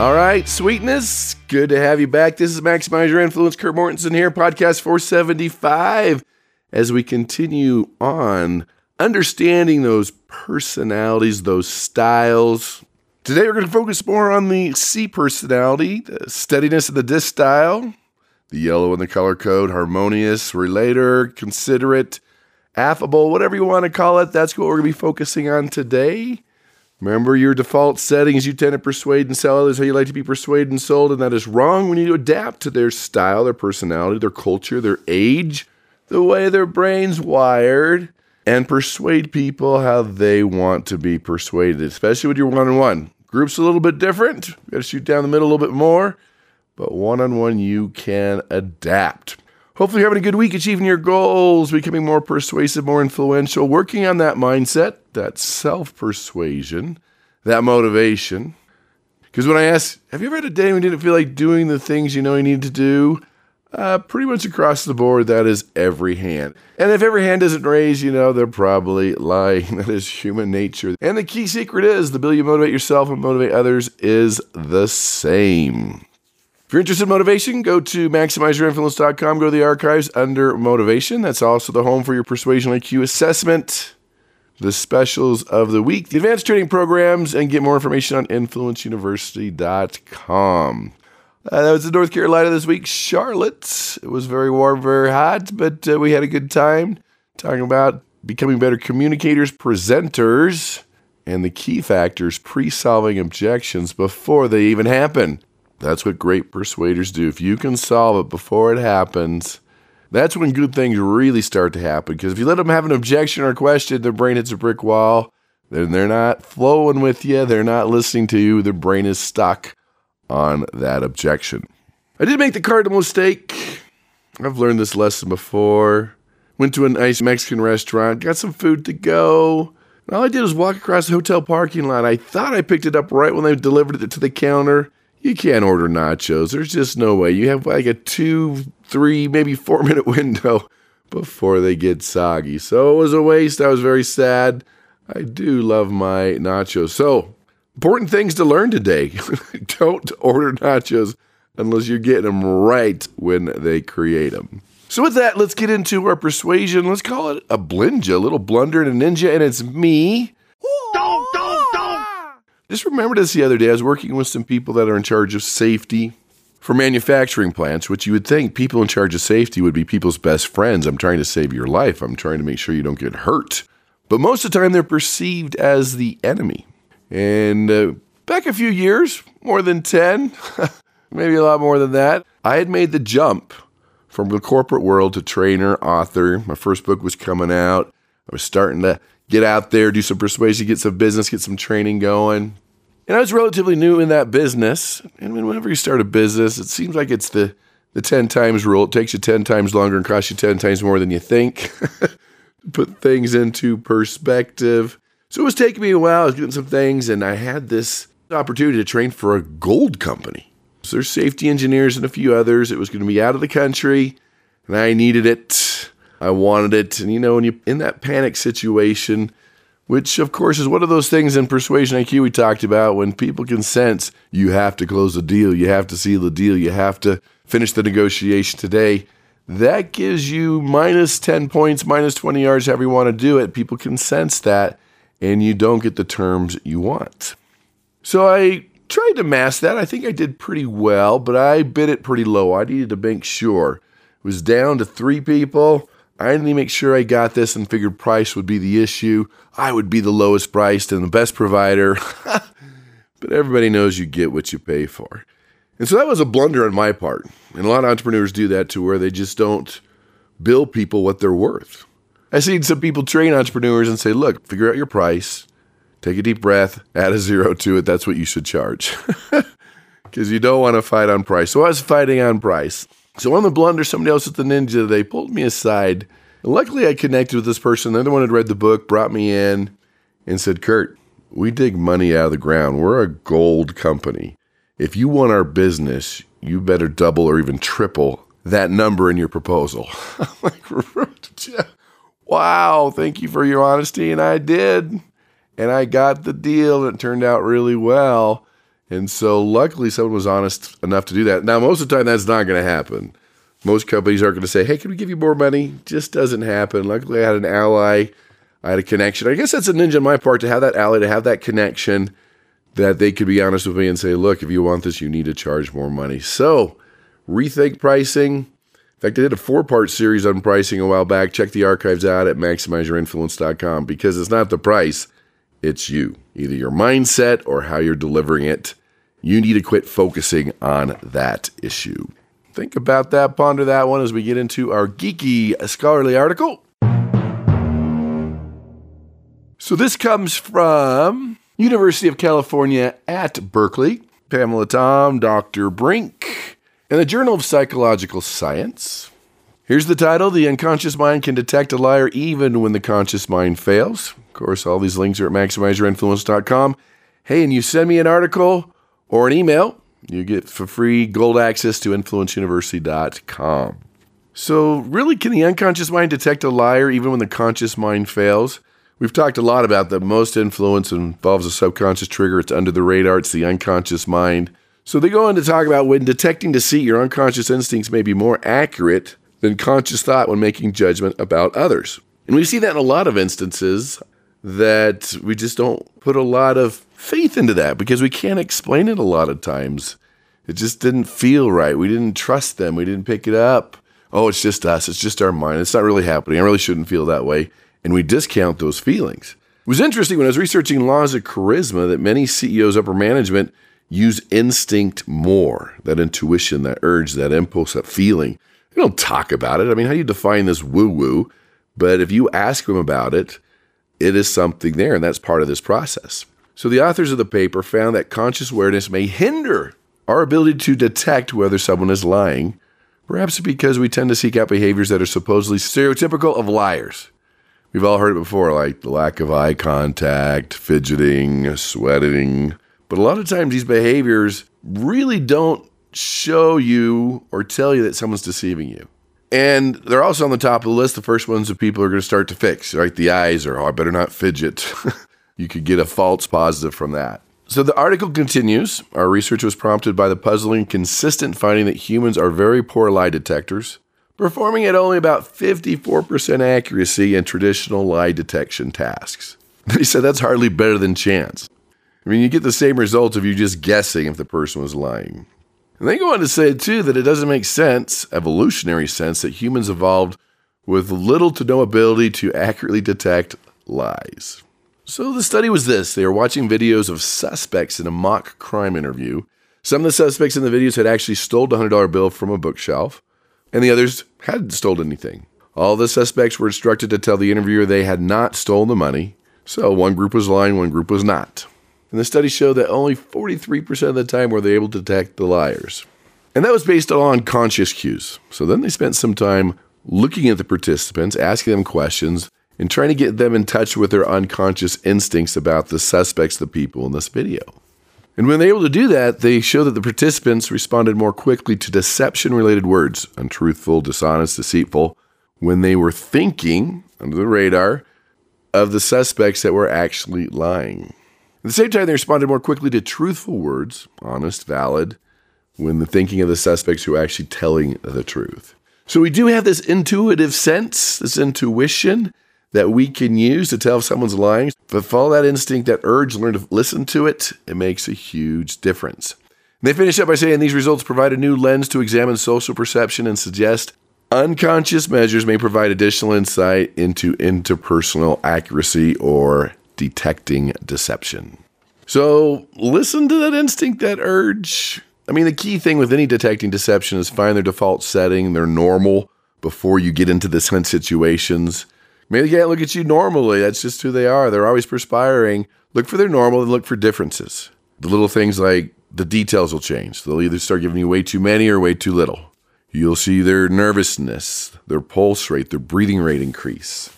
All right, sweetness. Good to have you back. This is Maximize Your Influence. Kurt Mortensen here, podcast 475. As we continue on understanding those personalities, those styles. Today we're going to focus more on the C personality, the steadiness of the DISC style, the yellow in the color code, harmonious, relator, considerate, affable, whatever you want to call it. That's what we're going to be focusing on today. Remember your default settings. You tend to persuade and sell others how you like to be persuaded and sold, and that is wrong. We need to adapt to their style, their personality, their culture, their age, the way their brain's wired, and persuade people how they want to be persuaded, especially with your one on one. Group's a little bit different. You got to shoot down the middle a little bit more, but one on one, you can adapt. Hopefully, you're having a good week achieving your goals, becoming more persuasive, more influential, working on that mindset, that self persuasion, that motivation. Because when I ask, have you ever had a day when you didn't feel like doing the things you know you need to do? Uh, pretty much across the board, that is every hand. And if every hand isn't raised, you know, they're probably lying. That is human nature. And the key secret is the bill you motivate yourself and motivate others is the same. If you're interested in motivation, go to maximizeyourinfluence.com, go to the archives under motivation. That's also the home for your persuasion IQ assessment, the specials of the week, the advanced training programs, and get more information on influenceuniversity.com. Uh, that was in North Carolina this week, Charlotte. It was very warm, very hot, but uh, we had a good time talking about becoming better communicators, presenters, and the key factors pre solving objections before they even happen. That's what great persuaders do. If you can solve it before it happens, that's when good things really start to happen. Because if you let them have an objection or question, their brain hits a brick wall. Then they're not flowing with you. They're not listening to you. Their brain is stuck on that objection. I did make the cardinal mistake. I've learned this lesson before. Went to a nice Mexican restaurant, got some food to go. And all I did was walk across the hotel parking lot. I thought I picked it up right when they delivered it to the counter. You can't order nachos. There's just no way. You have like a two, three, maybe four minute window before they get soggy. So it was a waste. I was very sad. I do love my nachos. So, important things to learn today. Don't order nachos unless you're getting them right when they create them. So, with that, let's get into our persuasion. Let's call it a blinja, a little blunder and a ninja, and it's me. Just remember this the other day. I was working with some people that are in charge of safety for manufacturing plants, which you would think people in charge of safety would be people's best friends. I'm trying to save your life, I'm trying to make sure you don't get hurt. But most of the time, they're perceived as the enemy. And uh, back a few years, more than 10, maybe a lot more than that, I had made the jump from the corporate world to trainer, author. My first book was coming out. I was starting to get out there, do some persuasion, get some business, get some training going. And I was relatively new in that business. And whenever you start a business, it seems like it's the, the 10 times rule. It takes you 10 times longer and costs you 10 times more than you think. Put things into perspective. So it was taking me a while. I was doing some things, and I had this opportunity to train for a gold company. So there's safety engineers and a few others. It was going to be out of the country, and I needed it. I wanted it. And you know, when you're in that panic situation, which of course is one of those things in persuasion IQ we talked about when people can sense you have to close the deal, you have to seal the deal, you have to finish the negotiation today. That gives you minus 10 points, minus 20 yards, however you want to do it. People can sense that, and you don't get the terms you want. So I tried to mask that. I think I did pretty well, but I bid it pretty low. I needed to make sure. It was down to three people. I need to make sure I got this and figured price would be the issue. I would be the lowest priced and the best provider. but everybody knows you get what you pay for. And so that was a blunder on my part. And a lot of entrepreneurs do that to where they just don't bill people what they're worth. I've seen some people train entrepreneurs and say, look, figure out your price, take a deep breath, add a zero to it. That's what you should charge. because you don't want to fight on price. So I was fighting on price. So on the blunder, somebody else at the Ninja, they pulled me aside. Luckily, I connected with this person. They're the one who read the book, brought me in, and said, Kurt, we dig money out of the ground. We're a gold company. If you want our business, you better double or even triple that number in your proposal. I'm like, wow, thank you for your honesty. And I did. And I got the deal, and it turned out really well. And so, luckily, someone was honest enough to do that. Now, most of the time, that's not going to happen. Most companies aren't going to say, hey, can we give you more money? Just doesn't happen. Luckily, I had an ally, I had a connection. I guess that's a ninja on my part to have that ally, to have that connection that they could be honest with me and say, look, if you want this, you need to charge more money. So, rethink pricing. In fact, I did a four part series on pricing a while back. Check the archives out at maximizeyourinfluence.com because it's not the price, it's you, either your mindset or how you're delivering it. You need to quit focusing on that issue. Think about that, ponder that one as we get into our geeky scholarly article. So this comes from University of California at Berkeley, Pamela Tom, Dr. Brink, and the Journal of Psychological Science. Here's the title The Unconscious Mind Can Detect a Liar Even When the Conscious Mind Fails. Of course, all these links are at maximizeyourinfluence.com. Hey, and you send me an article or an email, you get for free gold access to influenceuniversity.com. So, really, can the unconscious mind detect a liar even when the conscious mind fails? We've talked a lot about that most influence involves a subconscious trigger. It's under the radar, it's the unconscious mind. So, they go on to talk about when detecting deceit, your unconscious instincts may be more accurate than conscious thought when making judgment about others. And we see that in a lot of instances that we just don't put a lot of faith into that because we can't explain it a lot of times. It just didn't feel right. We didn't trust them. We didn't pick it up. Oh, it's just us. It's just our mind. It's not really happening. I really shouldn't feel that way. And we discount those feelings. It was interesting when I was researching laws of charisma that many CEOs, upper management, use instinct more that intuition, that urge, that impulse, that feeling. They don't talk about it. I mean, how do you define this woo woo? But if you ask them about it, it is something there, and that's part of this process. So the authors of the paper found that conscious awareness may hinder our ability to detect whether someone is lying, perhaps because we tend to seek out behaviors that are supposedly stereotypical of liars. We've all heard it before, like the lack of eye contact, fidgeting, sweating. But a lot of times, these behaviors really don't show you or tell you that someone's deceiving you. And they're also on the top of the list. The first ones that people are going to start to fix, right? The eyes are, oh, I better not fidget. you could get a false positive from that. So the article continues. Our research was prompted by the puzzling, consistent finding that humans are very poor lie detectors, performing at only about 54% accuracy in traditional lie detection tasks. They said that's hardly better than chance. I mean, you get the same results if you're just guessing if the person was lying. And they go on to say, too, that it doesn't make sense, evolutionary sense, that humans evolved with little to no ability to accurately detect lies. So the study was this they were watching videos of suspects in a mock crime interview. Some of the suspects in the videos had actually stolen a $100 bill from a bookshelf, and the others hadn't stolen anything. All the suspects were instructed to tell the interviewer they had not stolen the money, so one group was lying, one group was not. And the study showed that only 43% of the time were they able to detect the liars. And that was based on conscious cues. So then they spent some time looking at the participants, asking them questions, and trying to get them in touch with their unconscious instincts about the suspects, the people in this video. And when they're able to do that, they show that the participants responded more quickly to deception related words, untruthful, dishonest, deceitful, when they were thinking under the radar of the suspects that were actually lying. At the same time, they responded more quickly to truthful words, honest, valid, when the thinking of the suspects who are actually telling the truth. So we do have this intuitive sense, this intuition that we can use to tell if someone's lying. But follow that instinct, that urge, learn to listen to it, it makes a huge difference. And they finish up by saying these results provide a new lens to examine social perception and suggest unconscious measures may provide additional insight into interpersonal accuracy or detecting deception. So listen to that instinct, that urge. I mean, the key thing with any detecting deception is find their default setting, their normal, before you get into the situations. Maybe they can't look at you normally. That's just who they are. They're always perspiring. Look for their normal and look for differences. The little things like the details will change. They'll either start giving you way too many or way too little. You'll see their nervousness, their pulse rate, their breathing rate increase.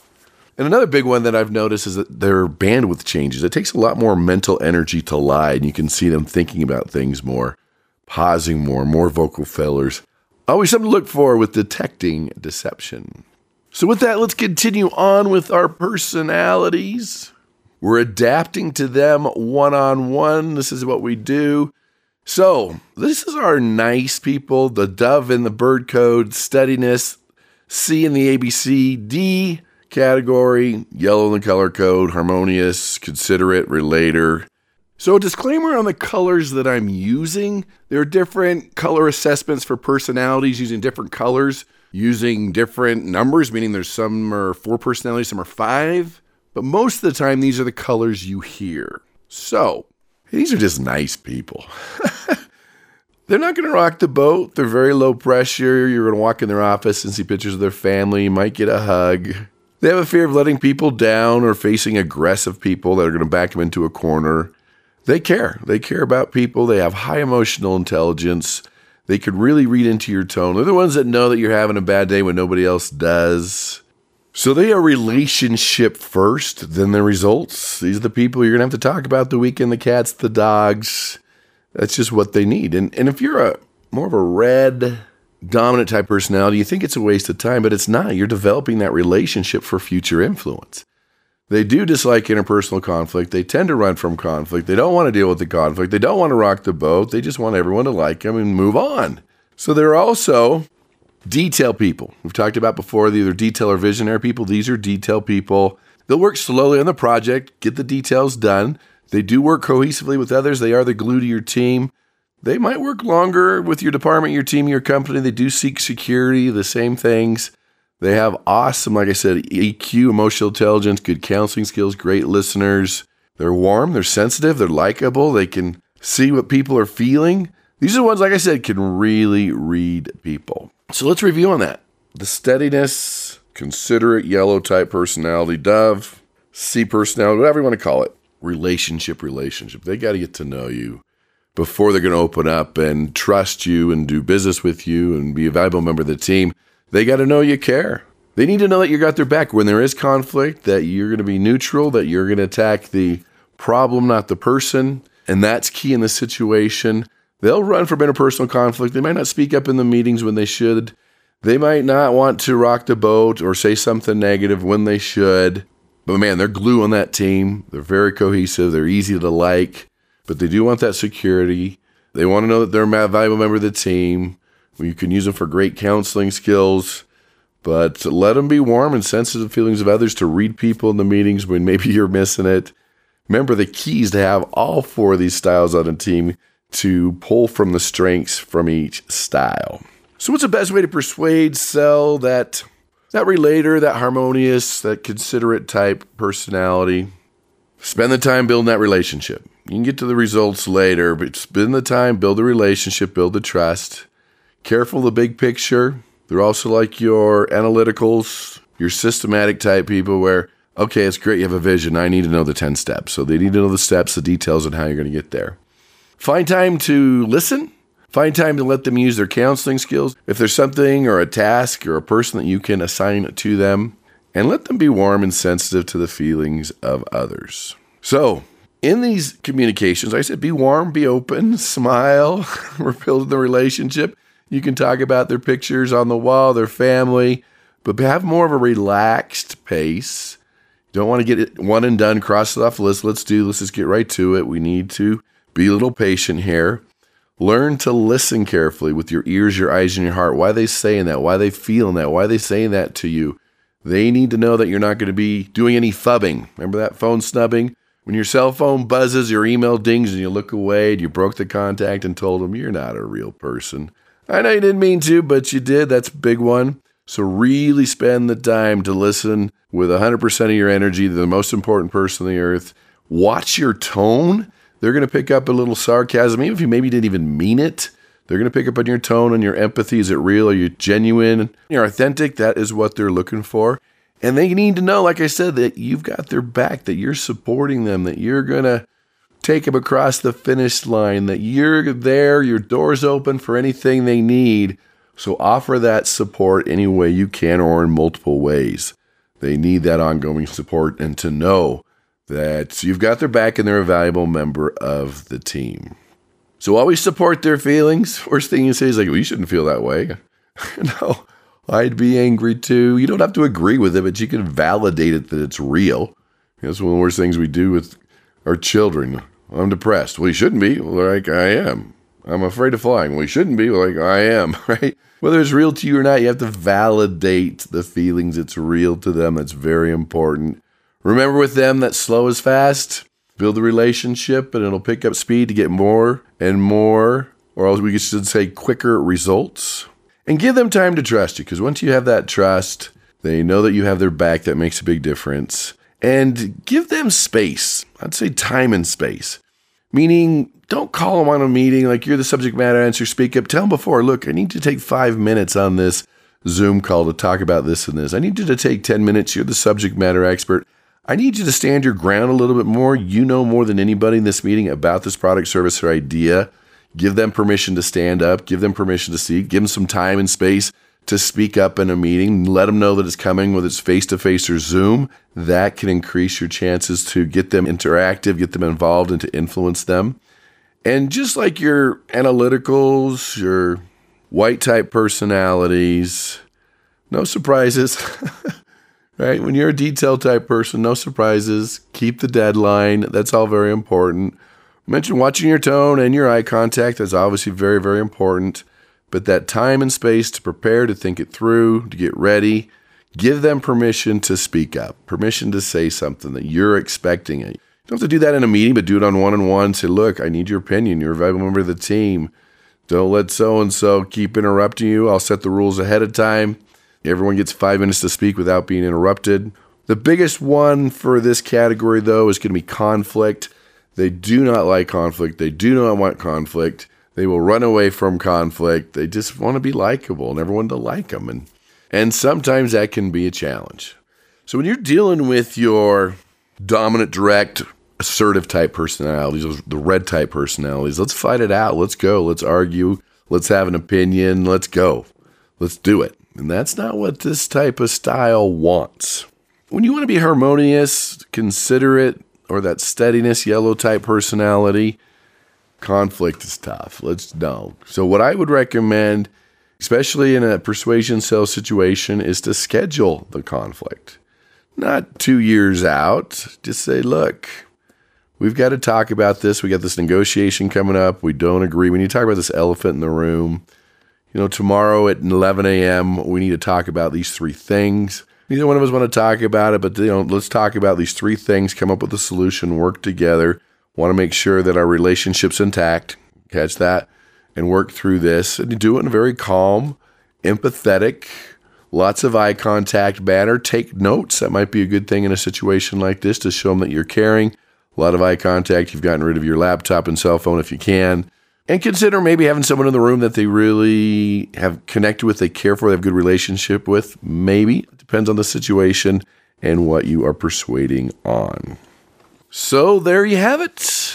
And another big one that I've noticed is that their bandwidth changes. It takes a lot more mental energy to lie, and you can see them thinking about things more, pausing more, more vocal fillers. Always something to look for with detecting deception. So, with that, let's continue on with our personalities. We're adapting to them one on one. This is what we do. So, this is our nice people the dove in the bird code, steadiness, C in the ABC, D category, yellow in the color code, harmonious, considerate, relator. So, a disclaimer on the colors that I'm using. There are different color assessments for personalities using different colors, using different numbers, meaning there's some are four personalities, some are five. But most of the time, these are the colors you hear. So, these are just nice people. They're not going to rock the boat. They're very low pressure. You're going to walk in their office and see pictures of their family. You might get a hug. They have a fear of letting people down or facing aggressive people that are going to back them into a corner. They care. They care about people. They have high emotional intelligence. They could really read into your tone. They're the ones that know that you're having a bad day when nobody else does. So they are relationship first, then the results. These are the people you're going to have to talk about the weekend, the cats, the dogs. That's just what they need. And, and if you're a more of a red, dominant type personality, you think it's a waste of time, but it's not. You're developing that relationship for future influence. They do dislike interpersonal conflict. They tend to run from conflict. They don't want to deal with the conflict. They don't want to rock the boat. They just want everyone to like them and move on. So they're also detail people. We've talked about before, they're either detail or visionary people. These are detail people. They'll work slowly on the project, get the details done. They do work cohesively with others. They are the glue to your team. They might work longer with your department, your team, your company. They do seek security, the same things. They have awesome, like I said, EQ, emotional intelligence, good counseling skills, great listeners. They're warm, they're sensitive, they're likable, they can see what people are feeling. These are the ones, like I said, can really read people. So let's review on that. The steadiness, considerate yellow type personality, dove, C personality, whatever you want to call it. Relationship, relationship. They got to get to know you before they're going to open up and trust you and do business with you and be a valuable member of the team, they got to know you care. They need to know that you got their back when there is conflict, that you're going to be neutral, that you're going to attack the problem, not the person. And that's key in the situation. They'll run from interpersonal conflict. They might not speak up in the meetings when they should. They might not want to rock the boat or say something negative when they should. But man, they're glue on that team. They're very cohesive. They're easy to like but they do want that security. They want to know that they're a valuable member of the team. You can use them for great counseling skills, but let them be warm and sensitive feelings of others to read people in the meetings when maybe you're missing it. Remember, the key is to have all four of these styles on a team to pull from the strengths from each style. So, what's the best way to persuade, sell that that relator, that harmonious, that considerate type personality? Spend the time building that relationship. You can get to the results later, but spend the time, build the relationship, build the trust. Careful the big picture. They're also like your analyticals, your systematic type people where, okay, it's great you have a vision. I need to know the 10 steps. So they need to know the steps, the details, and how you're going to get there. Find time to listen. Find time to let them use their counseling skills. If there's something or a task or a person that you can assign to them, and let them be warm and sensitive to the feelings of others. So, in these communications, I said be warm, be open, smile. We're building the relationship. You can talk about their pictures on the wall, their family, but have more of a relaxed pace. Don't want to get it one and done, cross it off the list. Let's do, let's just get right to it. We need to be a little patient here. Learn to listen carefully with your ears, your eyes, and your heart. Why are they saying that? Why are they feeling that? Why are they saying that to you? They need to know that you're not going to be doing any phubbing. Remember that phone snubbing? When your cell phone buzzes, your email dings, and you look away and you broke the contact and told them you're not a real person. I know you didn't mean to, but you did. That's a big one. So, really spend the time to listen with 100% of your energy to the most important person on the earth. Watch your tone. They're going to pick up a little sarcasm, even if you maybe didn't even mean it. They're going to pick up on your tone and your empathy. Is it real? Are you genuine? You're authentic. That is what they're looking for. And they need to know, like I said, that you've got their back, that you're supporting them, that you're going to take them across the finish line, that you're there, your door's open for anything they need. So offer that support any way you can or in multiple ways. They need that ongoing support and to know that you've got their back and they're a valuable member of the team. So always support their feelings. First thing you say is like, well, you shouldn't feel that way. no, I'd be angry too. You don't have to agree with it, but you can validate it that it's real. That's one of the worst things we do with our children. I'm depressed. Well, you shouldn't be. Well, like, I am. I'm afraid of flying. Well, you shouldn't be. Well, like, I am, right? Whether it's real to you or not, you have to validate the feelings. It's real to them. That's very important. Remember with them that slow is fast. Build the relationship and it'll pick up speed to get more and more, or else we should say quicker results. And give them time to trust you because once you have that trust, they know that you have their back. That makes a big difference. And give them space. I'd say time and space. Meaning, don't call them on a meeting like you're the subject matter answer, speak up. Tell them before, look, I need to take five minutes on this Zoom call to talk about this and this. I need you to take 10 minutes. You're the subject matter expert. I need you to stand your ground a little bit more. You know more than anybody in this meeting about this product, service, or idea. Give them permission to stand up, give them permission to speak, give them some time and space to speak up in a meeting. Let them know that it's coming, whether it's face to face or Zoom. That can increase your chances to get them interactive, get them involved, and to influence them. And just like your analyticals, your white type personalities, no surprises. right? When you're a detail type person, no surprises. Keep the deadline. That's all very important. Mention watching your tone and your eye contact. That's obviously very, very important. But that time and space to prepare, to think it through, to get ready, give them permission to speak up, permission to say something that you're expecting it. You don't have to do that in a meeting, but do it on one on one. Say, look, I need your opinion. You're a valuable member of the team. Don't let so and so keep interrupting you. I'll set the rules ahead of time. Everyone gets five minutes to speak without being interrupted. The biggest one for this category, though, is going to be conflict. They do not like conflict. They do not want conflict. They will run away from conflict. They just want to be likable and everyone to like them. And, and sometimes that can be a challenge. So when you're dealing with your dominant, direct, assertive type personalities, the red type personalities, let's fight it out. Let's go. Let's argue. Let's have an opinion. Let's go. Let's do it. And that's not what this type of style wants. When you want to be harmonious, considerate, or that steadiness, yellow type personality, conflict is tough. Let's know. So, what I would recommend, especially in a persuasion sales situation, is to schedule the conflict. Not two years out. Just say, look, we've got to talk about this. We got this negotiation coming up. We don't agree. We need to talk about this elephant in the room you know, tomorrow at 11 a.m., we need to talk about these three things. Neither one of us want to talk about it, but you know, let's talk about these three things, come up with a solution, work together. Want to make sure that our relationship's intact. Catch that and work through this and do it in a very calm, empathetic, lots of eye contact manner. Take notes. That might be a good thing in a situation like this to show them that you're caring. A lot of eye contact. You've gotten rid of your laptop and cell phone if you can and consider maybe having someone in the room that they really have connected with, they care for, they have good relationship with. Maybe it depends on the situation and what you are persuading on. So there you have it.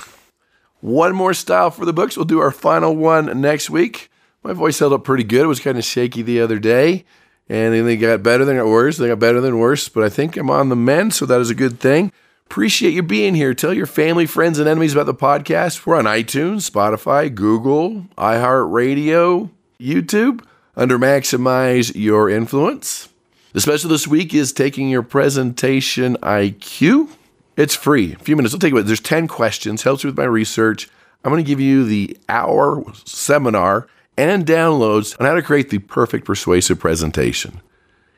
One more style for the books. We'll do our final one next week. My voice held up pretty good. It was kind of shaky the other day, and then they got better, than got worse. They got better than worse, but I think I'm on the mend, so that is a good thing. Appreciate you being here. Tell your family, friends, and enemies about the podcast. We're on iTunes, Spotify, Google, iHeartRadio, YouTube under Maximize Your Influence. The special this week is taking your presentation IQ. It's free. A few minutes. I'll take it. There's 10 questions. Helps you with my research. I'm going to give you the hour seminar and downloads on how to create the perfect persuasive presentation.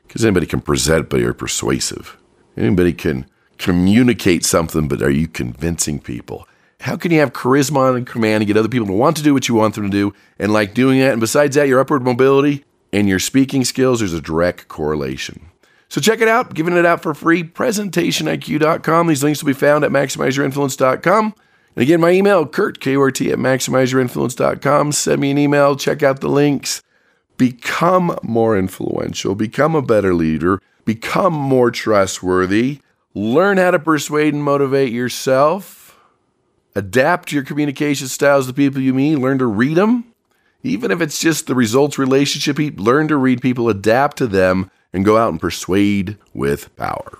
Because anybody can present, but you're persuasive. Anybody can communicate something, but are you convincing people? How can you have charisma and command and get other people to want to do what you want them to do and like doing that? And besides that, your upward mobility and your speaking skills, there's a direct correlation. So check it out, giving it out for free, presentationiq.com. These links will be found at maximizeyourinfluence.com. And again, my email, Kurt, K-O-R-T, at maximizeyourinfluence.com. Send me an email, check out the links. Become more influential, become a better leader, become more trustworthy learn how to persuade and motivate yourself, adapt your communication styles to people you meet, learn to read them. Even if it's just the results relationship, learn to read people, adapt to them, and go out and persuade with power.